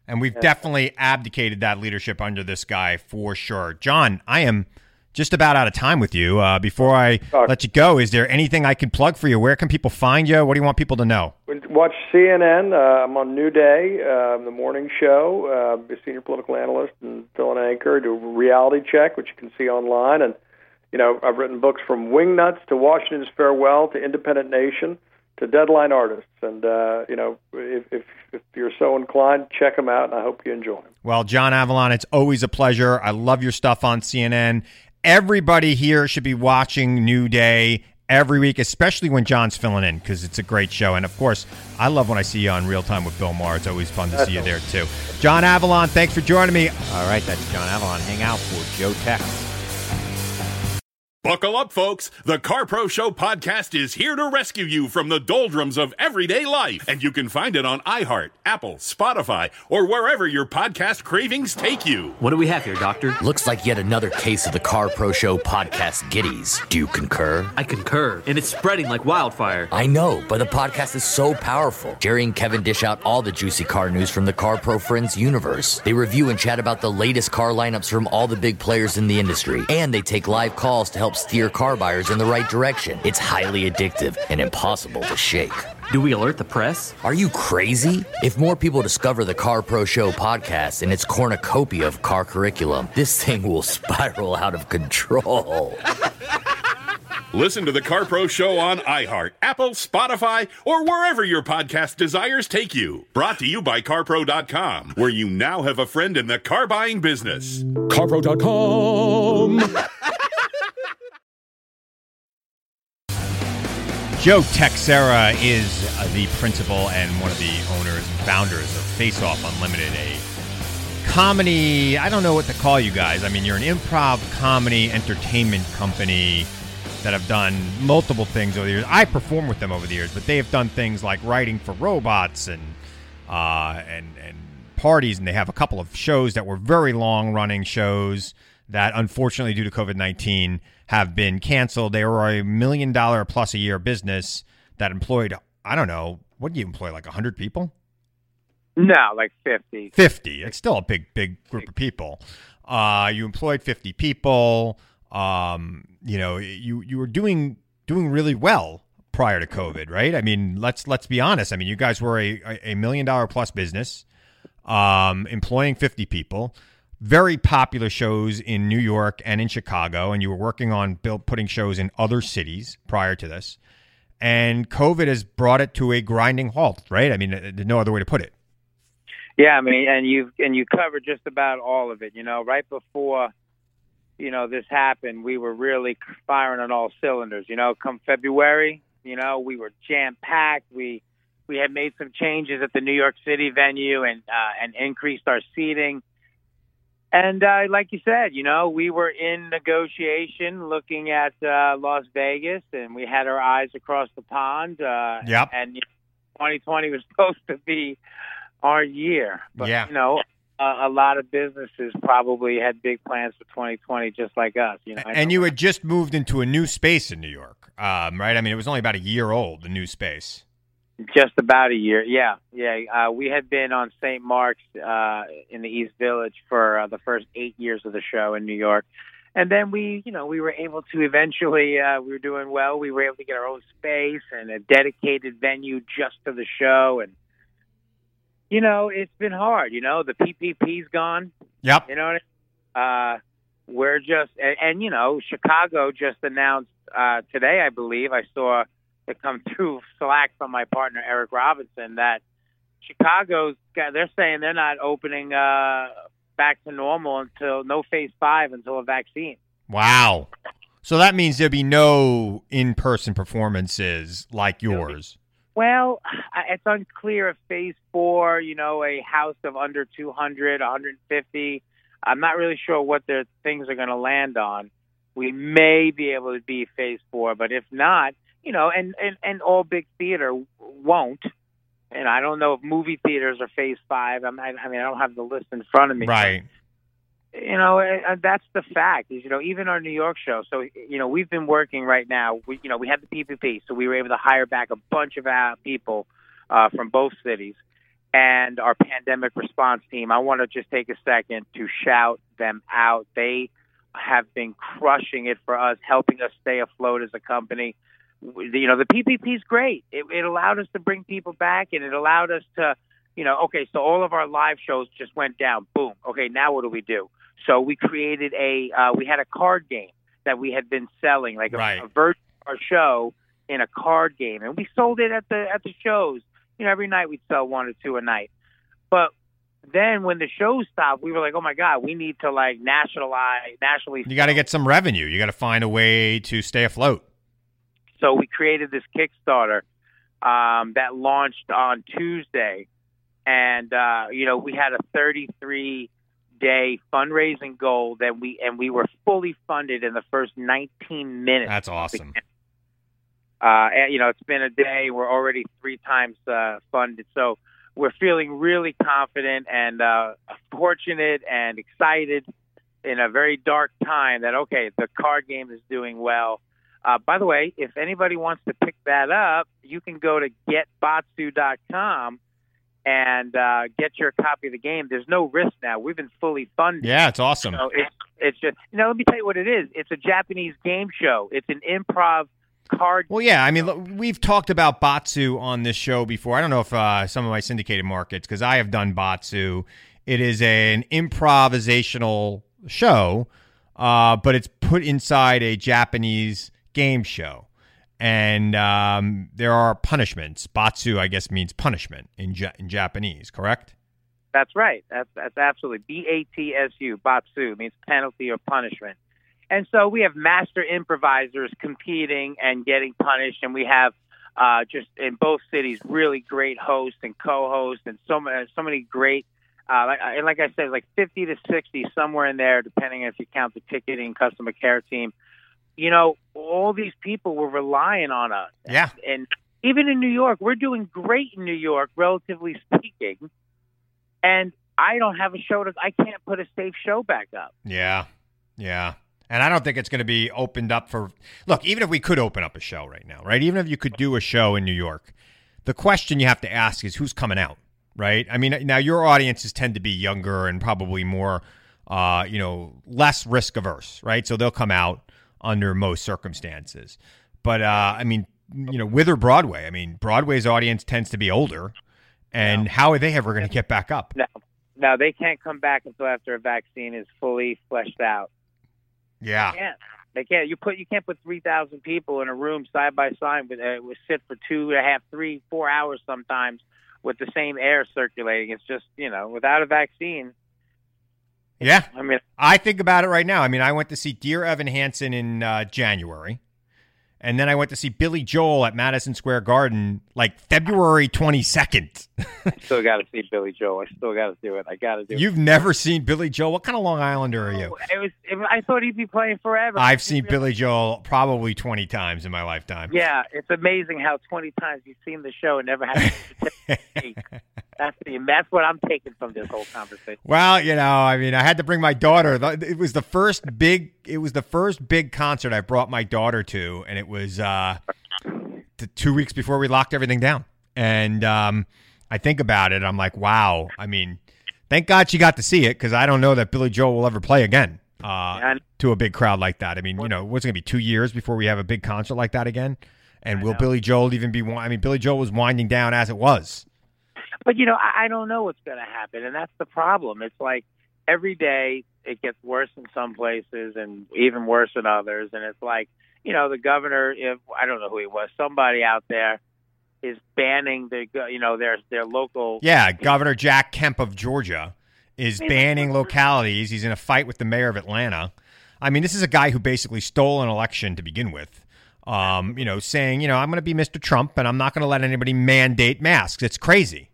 And we've yeah. definitely abdicated that leadership under this guy for sure. John, I am just about out of time with you. Uh, before I let you go, is there anything I can plug for you? Where can people find you? What do you want people to know? Watch CNN. Uh, I'm on New Day, uh, the morning show. Uh, a senior political analyst and fill an anchor. Do a reality check, which you can see online. And you know, I've written books from Wingnuts to Washington's Farewell to Independent Nation to Deadline Artists. And uh, you know, if, if if you're so inclined, check them out, and I hope you enjoy them. Well, John Avlon, it's always a pleasure. I love your stuff on CNN. Everybody here should be watching New Day every week, especially when John's filling in because it's a great show. And of course, I love when I see you on Real Time with Bill Maher. It's always fun to That's see you there too. John Avlon, thanks for joining me. All right, that's John Avlon. Hang out for Joe Tex. Buckle up, folks. The Car Pro Show podcast is here to rescue you from the doldrums of everyday life. And you can find it on iHeart, Apple, Spotify, or wherever your podcast cravings take you. What do we have here, Doctor? Looks like yet another case of the Car Pro Show podcast giddies. Do you concur? I concur, and it's spreading like wildfire. I know, but the podcast is so powerful. Jerry and Kevin dish out all the juicy car news from the Car Pro Friends universe. They review and chat about the latest car lineups from all the big players in the industry, and they take live calls to help steer car buyers in the right direction. It's highly addictive and impossible to shake. Do we alert the press? Are you crazy? If more people discover the Car Pro Show podcast and its cornucopia of car curriculum, this thing will spiral out of control. Listen to the Car Pro Show on iHeart, Apple, Spotify, or wherever your podcast desires take you. Brought to you by CarPro.com, where you now have a friend in the car buying business. CarPro.com. Joe Texera is uh, the principal and one of the owners and founders of Face Off Unlimited, a comedy. I don't know what to call you guys. I mean, you're an improv comedy entertainment company that have done multiple things over the years. I perform with them over the years, but they have done things like writing for robots and uh, and and parties, and they have a couple of shows that were very long running shows that, unfortunately, due to COVID nineteen, have been canceled. They were a million dollar plus a year business that employed I don't know what do you employ like hundred people. No, like 50. 50. It's still a big, big group of people. Uh, you employed 50 people. Um, you know, you, you were doing, doing really well prior to COVID, right? I mean, let's, let's be honest. I mean, you guys were a, a million dollar plus business, um, employing 50 people, very popular shows in New York and in Chicago. And you were working on build, putting shows in other cities prior to this. And COVID has brought it to a grinding halt, right? I mean, there's no other way to put it. Yeah, I mean, and you've and you covered just about all of it. You know, right before, you know, this happened, we were really firing on all cylinders. You know, come February, you know, we were jam packed. We we had made some changes at the New York City venue and uh, and increased our seating. And uh, like you said, you know, we were in negotiation, looking at uh, Las Vegas, and we had our eyes across the pond. Uh, Yep. And you know, 2020 was supposed to be our year, but Yeah. you know, a, a lot of businesses probably had big plans for 2020, just like us. You know, And you had just moved into a new space in New York, um, right? I mean, it was only about a year old, the new space. Just about a year, yeah, yeah. Uh, we had been on St. Mark's uh, in the East Village for uh, the first eight years of the show in New York, and then we, you know, we were able to eventually. Uh, we were doing well. We were able to get our own space and a dedicated venue just for the show, and you know, it's been hard. You know, the PPP's gone. Yep. You know what I mean? Uh, we're just, and, and you know, Chicago just announced uh, today, I believe, I saw it come through Slack from my partner Eric Robinson that Chicago's they're saying they're not opening uh, back to normal until no phase five until a vaccine. Wow. So that means there'll be no in person performances like yours. Well, it's unclear if phase four, you know, a house of under 200, 150. I'm not really sure what their things are going to land on. We may be able to be phase four, but if not, you know, and, and, and all big theater won't. And I don't know if movie theaters are phase five. I'm, I, I mean, I don't have the list in front of me. Right. You know, uh, that's the fact. Is you know, even our New York show. So you know, we've been working right now. We you know, we had the PPP, so we were able to hire back a bunch of uh, people uh, from both cities, and our pandemic response team. I want to just take a second to shout them out. They have been crushing it for us, helping us stay afloat as a company. You know, the PPP is great. It, it allowed us to bring people back, and it allowed us to, you know, okay, so all of our live shows just went down. Boom. Okay, now what do we do? So we created a, uh, we had a card game that we had been selling, like a, Right. a virtual show in a card game, and we sold it at the at the shows. You know, every night we'd sell one or two a night. But then when the show stopped, we were like, oh my god, we need to like nationalize, nationally. You got to get some revenue. You got to find a way to stay afloat. So we created this Kickstarter um, that launched on Tuesday, and uh, you know we had a 33 day fundraising goal that we and we were fully funded in the first 19 minutes. That's awesome. Uh, and, you know, it's been a day. We're already three times uh, funded, so we're feeling really confident and uh, fortunate and excited in a very dark time that okay, the card game is doing well. Uh, by the way, if anybody wants to pick that up, you can go to getbatsu.com and uh, get your copy of the game. There's no risk now. We've been fully funded. Yeah, it's awesome. So it's it's just you know. Let me tell you what it is. It's a Japanese game show. It's an improv card. Well, yeah. I mean, we've talked about Batsu on this show before. I don't know if uh, some of my syndicated markets, because I have done Batsu. It is an improvisational show, uh, but it's put inside a Japanese game show. And um, there are punishments. Batsu, I guess, means punishment in, in Japanese, correct? That's right. That's that's absolutely B A T S U. Batsu means penalty or punishment. And so we have master improvisers competing and getting punished, and we have uh, just in both cities really great hosts and co-hosts, and so many so many great. Uh, and like I said, like 50 to 60, somewhere in there, depending if you count the ticketing customer care team. You know, all these people were relying on us. Yeah. And even in New York, we're doing great in New York, relatively speaking. And I don't have a show to, I can't put a safe show back up. Yeah. Yeah. And I don't think it's going to be opened up for. Look, even if we could open up a show right now, right? Even if you could do a show in New York, the question you have to ask is who's coming out, right? I mean, now your audiences tend to be younger and probably more, uh, you know, less risk averse, right? So they'll come out under most circumstances. But uh, I mean, you know, with or Broadway, I mean, Broadway's audience tends to be older, and how are they ever going to get back up? No, no, they can't come back until after a vaccine is fully fleshed out. Yeah. They can't. They can't. You put you can't put three thousand people in a room side by side with uh, with sit for two and a half, three, four hours sometimes with the same air circulating. It's just you know without a vaccine. Yeah. I mean, I think about it right now. I mean, I went to see Dear Evan Hansen in uh, January, and then I went to see Billy Joel at Madison Square Garden like February 22nd. I still got to see Billy Joel. I still got to do it. I got to do it. You've never seen Billy Joel? What kind of Long Islander are you? it. It was. It, I thought he'd be playing forever. I've seen Billy Joel probably 20 times in my lifetime. Yeah, it's amazing how twenty times you've seen the show and never had. To take that's the. That's what I'm taking from this whole conversation. Well, you know, I mean, I had to bring my daughter. It was the first big. It was the first big concert I brought my daughter to, and it was uh, two weeks before we locked everything down. And um, I think about it, I'm like, wow. I mean, thank God she got to see it because I don't know that Billy Joel will ever play again uh, to a big crowd like that. I mean, you know, what's it going to be two years before we have a big concert like that again? And will Billy Joel even be? I mean, Billy Joel was winding down as it was. But you know, I, I don't know what's going to happen, and that's the problem. It's like every day it gets worse in some places and even worse in others, and it's like you know the governor. If I don't know who he was, somebody out there is banning the you know their their local. Yeah, Governor Jack Kemp of Georgia is banning localities. He's in a fight with the mayor of Atlanta. I mean, this is a guy who basically stole an election to begin with. Um, you know, saying, you know, I'm going to be Mr. Trump and I'm not going to let anybody mandate masks. It's crazy.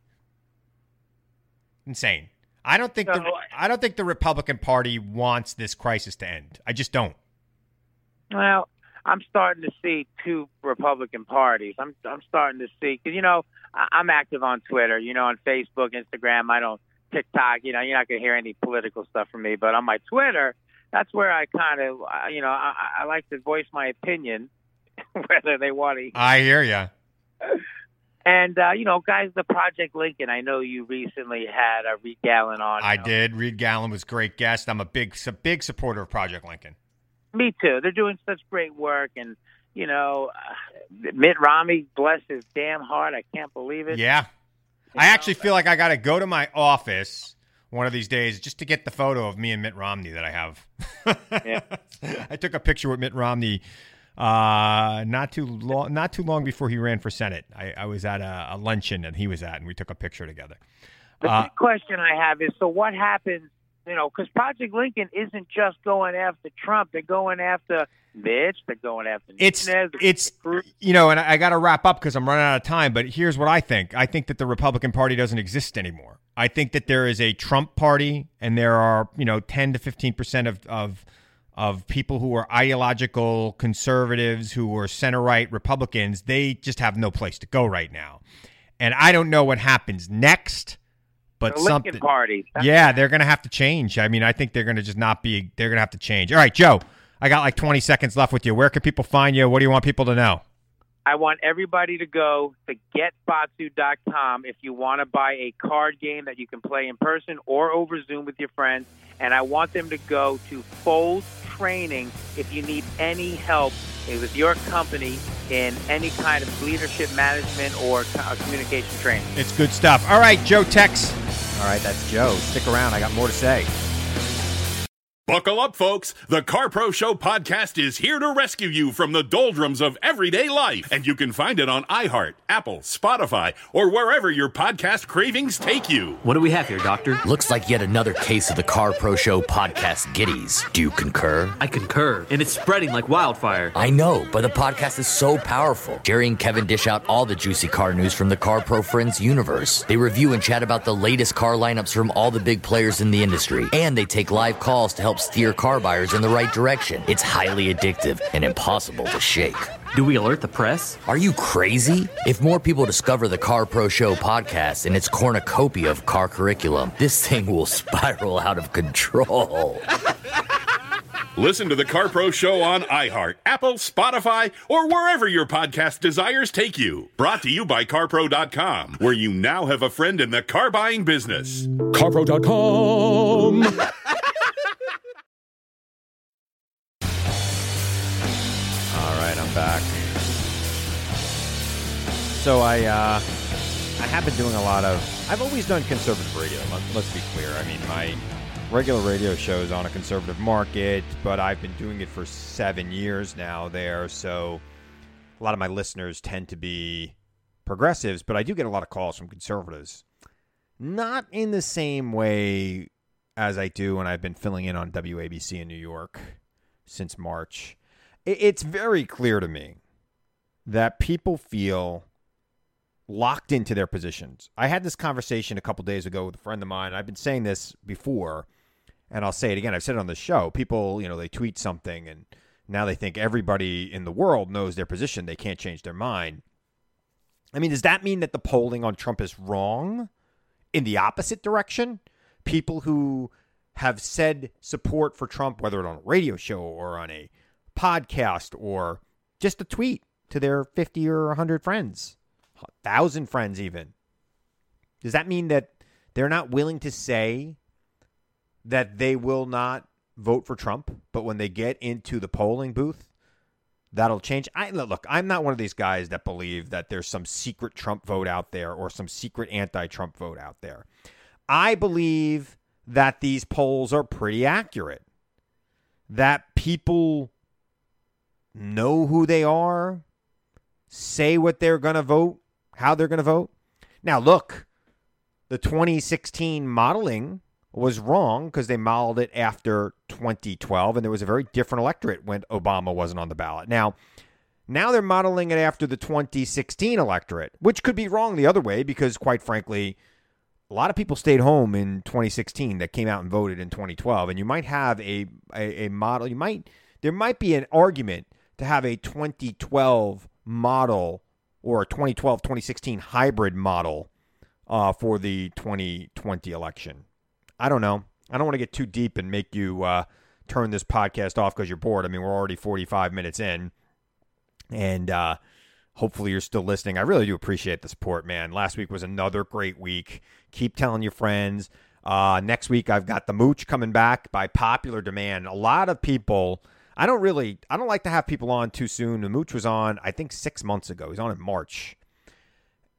Insane. I don't think the, I don't think the Republican Party wants this crisis to end. I just don't. Well, I'm starting to see two Republican parties. I'm I'm starting to see because you know I- I'm active on Twitter, you know, on Facebook, Instagram. I don't TikTok. You know, you're not gonna hear any political stuff from me, but on my Twitter, that's where I kind of you know I, I like to voice my opinion, whether they want to. I hear you. And uh, you know, guys, the Project Lincoln. I know you recently had a Reed Galen on. I did. Reed Galen was a great guest. I'm a big, big supporter of Project Lincoln. Me too. They're doing such great work, and you know, uh, Mitt Romney, bless his damn heart, I can't believe it. Yeah, I actually feel like I got to go to my office one of these days just to get the photo of me and Mitt Romney that I have. yeah. I took a picture with Mitt Romney uh, not too long, not too long before he ran for Senate. I, I was at a, a, luncheon that he was at, and we took a picture together. The uh, big question I have is: so what happens? You know, because Project Lincoln isn't just going after Trump; they're going after Mitch. They're going after. It's Nunes, it's you know, and I got to wrap up because I'm running out of time. But here's what I think: I think that the Republican Party doesn't exist anymore. I think that there is a Trump Party, and there are you know 10 to 15 percent of of of people who are ideological conservatives, who are center right Republicans, they just have no place to go right now. And I don't know what happens next, but the something. Party. yeah, they're going to have to change. I mean, I think they're going to just not be. They're going to have to change. All right, Joe, I got like 20 seconds left with you. Where can people find you? What do you want people to know? I want everybody to go to getbatsu.com if you want to buy a card game that you can play in person or over Zoom with your friends. And I want them to go to Fold training if you need any help with your company in any kind of leadership management or uh, communication training. It's good stuff. All right, Joe Tex. All right, that's Joe. Stick around. I got more to say. Buckle up, folks. The Car Pro Show podcast is here to rescue you from the doldrums of everyday life. And you can find it on iHeart, Apple, Spotify, or wherever your podcast cravings take you. What do we have here, Doctor? Looks like yet another case of the Car Pro Show podcast giddies. Do you concur? I concur. And it's spreading like wildfire. I know, but the podcast is so powerful. Jerry and Kevin dish out all the juicy car news from the Car Pro Friends universe. They review and chat about the latest car lineups from all the big players in the industry. And they take live calls to help help steer car buyers in the right direction. It's highly addictive and impossible to shake. Do we alert the press? Are you crazy? If more people discover the Car Pro Show podcast and its cornucopia of car curriculum, this thing will spiral out of control. Listen to the Car Pro Show on iHeart, Apple, Spotify, or wherever your podcast desires take you. Brought to you by CarPro.com, where you now have a friend in the car buying business. CarPro.com. back. So I uh, I have been doing a lot of. I've always done conservative radio. Let, us be clear. I mean, my regular radio show is on a conservative market, but I've been doing it for seven years now. There, so a lot of my listeners tend to be progressives, but I do get a lot of calls from conservatives. Not in the same way as I do when I've been filling in on WABC in New York since March it's very clear to me that people feel locked into their positions. I had this conversation a couple days ago with a friend of mine. I've been saying this before, and I'll say it again. I've said it on the show. People, you know, they tweet something and now they think everybody in the world knows their position. They can't change their mind. I mean, does that mean that the polling on Trump is wrong in the opposite direction? People who have said support for Trump, whether it on a radio show or on a podcast or just a tweet to their 50 or 100 friends, 1,000 friends even. Does that mean that they're not willing to say that they will not vote for Trump, but when they get into the polling booth, that'll change? I look, I'm not one of these guys that believe that there's some secret Trump vote out there or some secret anti-Trump vote out there. I believe that these polls are pretty accurate. That people know who they are, say what they're going to vote, how they're going to vote. Now, look, the 2016 modeling was wrong because they modeled it after 2012, and there was a very different electorate when Obama wasn't on the ballot. Now, now they're modeling it after the 2016 electorate, which could be wrong the other way because, quite frankly, a lot of people stayed home in 2016 that came out and voted in 2012, and you might have a, a, a model. You might there might be an argument to have a 2012 model or a 2012 2016 hybrid model uh, for the 2020 election. I don't know. I don't want to get too deep and make you uh, turn this podcast off because you're bored. I mean, we're already 45 minutes in, and uh, Hopefully, you're still listening. I really do appreciate the support, man. Last week was another great week. Keep telling your friends. Uh, next week, I've got the Mooch coming back by popular demand. A lot of people, I don't really, I don't like to have people on too soon. The Mooch was on, I think, six months ago. He's on in March.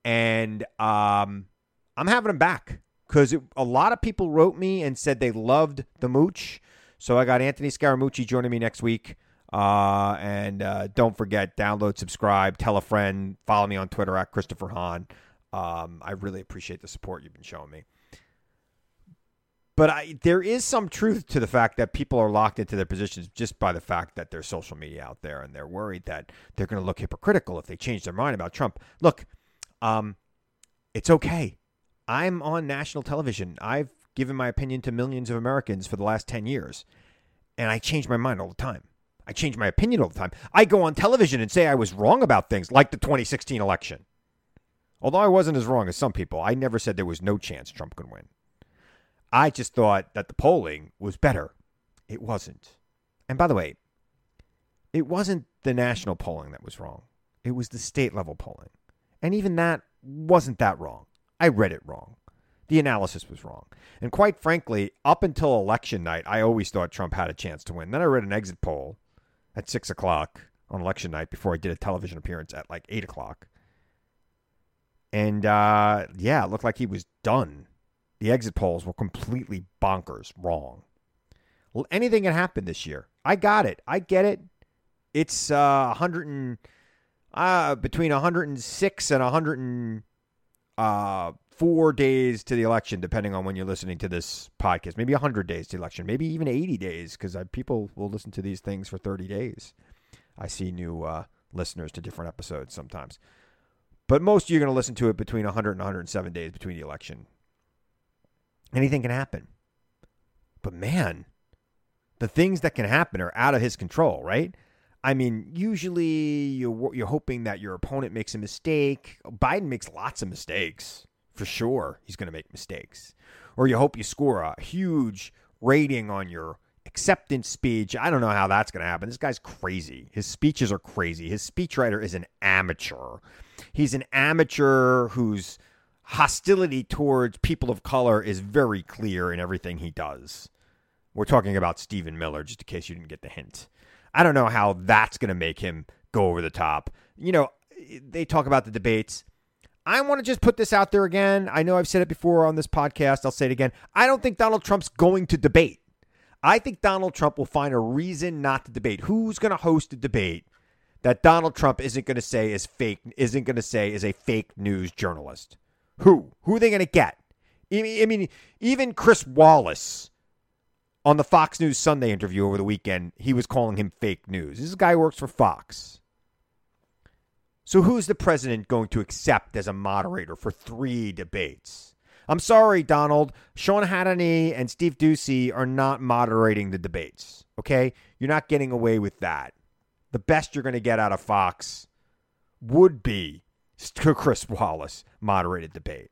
And um, I'm having him back because a lot of people wrote me and said they loved the Mooch. So I got Anthony Scaramucci joining me next week. Uh, and uh, don't forget, download, subscribe, tell a friend, follow me on Twitter at Christopher Hahn. Um, I really appreciate the support you've been showing me. But I, there is some truth to the fact that people are locked into their positions just by the fact that there's social media out there and they're worried that they're going to look hypocritical if they change their mind about Trump. Look, um, it's okay. I'm on national television. I've given my opinion to millions of Americans for the last 10 years, and I change my mind all the time. I change my opinion all the time. I go on television and say I was wrong about things like the 2016 election. Although I wasn't as wrong as some people, I never said there was no chance Trump could win. I just thought that the polling was better. It wasn't. And by the way, it wasn't the national polling that was wrong. It was the state level polling. And even that wasn't that wrong. I read it wrong. The analysis was wrong. And quite frankly, up until election night, I always thought Trump had a chance to win. Then I read an exit poll at six o'clock on election night before I did a television appearance at like eight o'clock. And uh, yeah, it looked like he was done. The exit polls were completely bonkers wrong. Well, anything can happen this year. I got it. I get it. It's uh, 100 and uh, between 106 and 104 uh, days to the election, depending on when you're listening to this podcast. Maybe 100 days to election, maybe even 80 days, because people will listen to these things for 30 days. I see new uh, listeners to different episodes sometimes. But most of you are going to listen to it between 100 and 107 days between the election. Anything can happen. But man, the things that can happen are out of his control, right? I mean, usually you're, you're hoping that your opponent makes a mistake. Biden makes lots of mistakes. For sure, he's going to make mistakes. Or you hope you score a huge rating on your acceptance speech. I don't know how that's going to happen. This guy's crazy. His speeches are crazy. His speechwriter is an amateur. He's an amateur whose hostility towards people of color is very clear in everything he does. We're talking about Stephen Miller, just in case you didn't get the hint. I don't know how that's going to make him go over the top. You know, they talk about the debates. I want to just put this out there again. I know I've said it before on this podcast. I'll say it again. I don't think Donald Trump's going to debate. I think Donald Trump will find a reason not to debate. Who's going to host a debate that Donald Trump isn't going to say is fake isn't going to say is a fake news journalist? Who? Who are they going to get? I mean, even Chris Wallace on the Fox News Sunday interview over the weekend, he was calling him fake news. This guy works for Fox. So who's the president going to accept as a moderator for three debates? I'm sorry, Donald. Sean Hannity and Steve Doocy are not moderating the debates. Okay? You're not getting away with that. The best you're going to get out of Fox would be Chris Wallace moderated debate.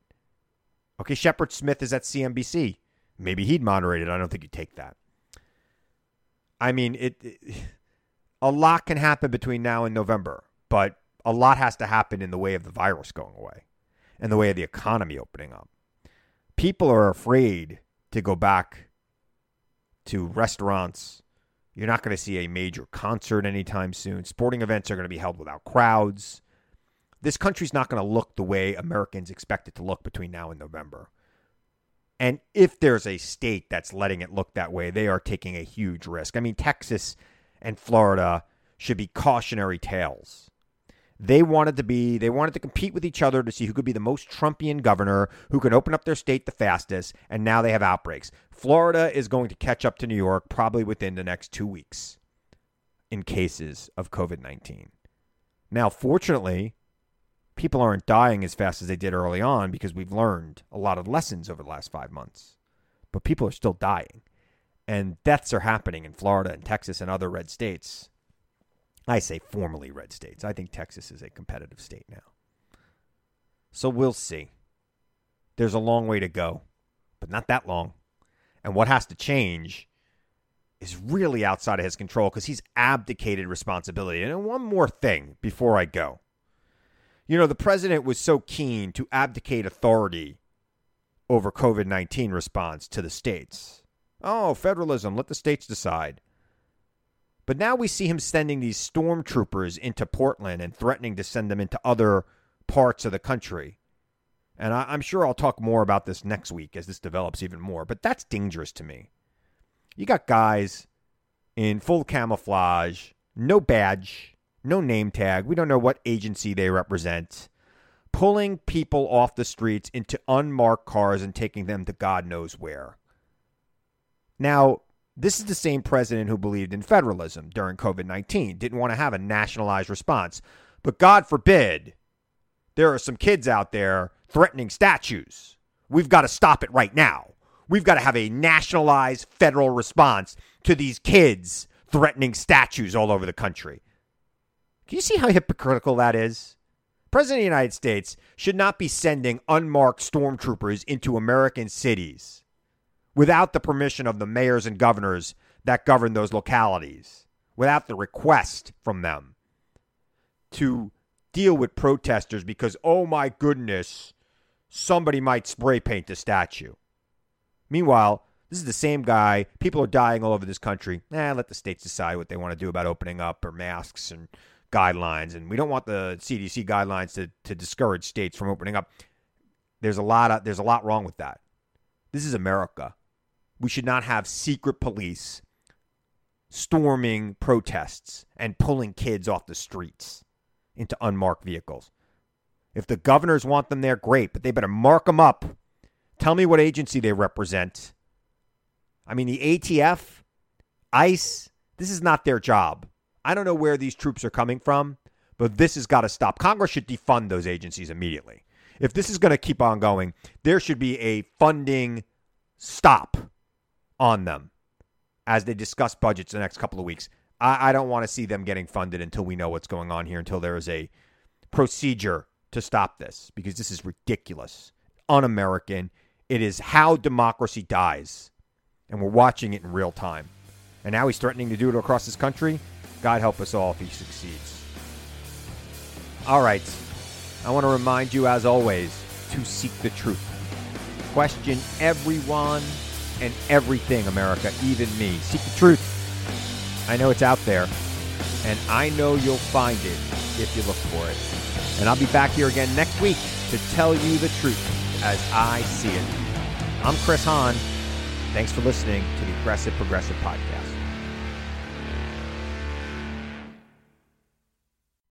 Okay, Shepard Smith is at CNBC. Maybe he'd moderate it. I don't think he'd take that. I mean, it, it a lot can happen between now and November, but a lot has to happen in the way of the virus going away and the way of the economy opening up. People are afraid to go back to restaurants. You're not going to see a major concert anytime soon. Sporting events are going to be held without crowds this country's not going to look the way Americans expect it to look between now and November. And if there's a state that's letting it look that way, they are taking a huge risk. I mean, Texas and Florida should be cautionary tales. They wanted to be, they wanted to compete with each other to see who could be the most Trumpian governor, who can open up their state the fastest, and now they have outbreaks. Florida is going to catch up to New York probably within the next two weeks in cases of COVID 19. Now, fortunately, people aren't dying as fast as they did early on because we've learned a lot of lessons over the last five months. But people are still dying. And deaths are happening in Florida and Texas and other red states. I say formerly red states. I think Texas is a competitive state now. So we'll see. There's a long way to go, but not that long. And what has to change is really outside of his control because he's abdicated responsibility. And one more thing before I go You know, the president was so keen to abdicate authority over COVID 19 response to the states. Oh, federalism, let the states decide. But now we see him sending these stormtroopers into Portland and threatening to send them into other parts of the country. And I, am sure I'll talk more about this next week as this develops even more, but that's dangerous to me. You got guys in full camouflage, no badge, no name tag. We don't know what agency they represent, pulling people off the streets into unmarked cars and taking them to God knows where. Now, this is the same president who believed in federalism during COVID 19, didn't want to have a nationalized response. But God forbid, there are some kids out there threatening statues. We've got to stop it right now. We've got to have a nationalized federal response to these kids threatening statues all over the country. Can you see how hypocritical that is? President of the United States should not be sending unmarked stormtroopers into American cities without the permission of the mayors and governors that govern those localities, without the request from them to deal with protesters because, oh my goodness, somebody might spray paint the statue. Meanwhile, this is the same guy. People are dying all over this country. Eh, let the states decide what they want to do about opening up or masks and guidelines. And we don't want the CDC guidelines to, to discourage states from opening up. There's a lot of there's a lot wrong with that. This is America. We should not have secret police storming protests and pulling kids off the streets into unmarked vehicles. If the governors want them there, great, but they better mark them up. Tell me what agency they represent. I mean, the ATF, ICE, this is not their job. I don't know where these troops are coming from, but this has got to stop. Congress should defund those agencies immediately. If this is going to keep on going, there should be a funding stop on them as they discuss budgets the next couple of weeks. I, I don't want to see them getting funded until we know what's going on here, until there is a procedure to stop this, because this is ridiculous, un American. It is how democracy dies, and we're watching it in real time. And now he's threatening to do it across this country. God help us all if he succeeds. All right. I want to remind you, as always, to seek the truth. Question everyone and everything, America, even me. Seek the truth. I know it's out there, and I know you'll find it if you look for it. And I'll be back here again next week to tell you the truth as I see it. I'm Chris Hahn. Thanks for listening to the Aggressive Progressive Podcast.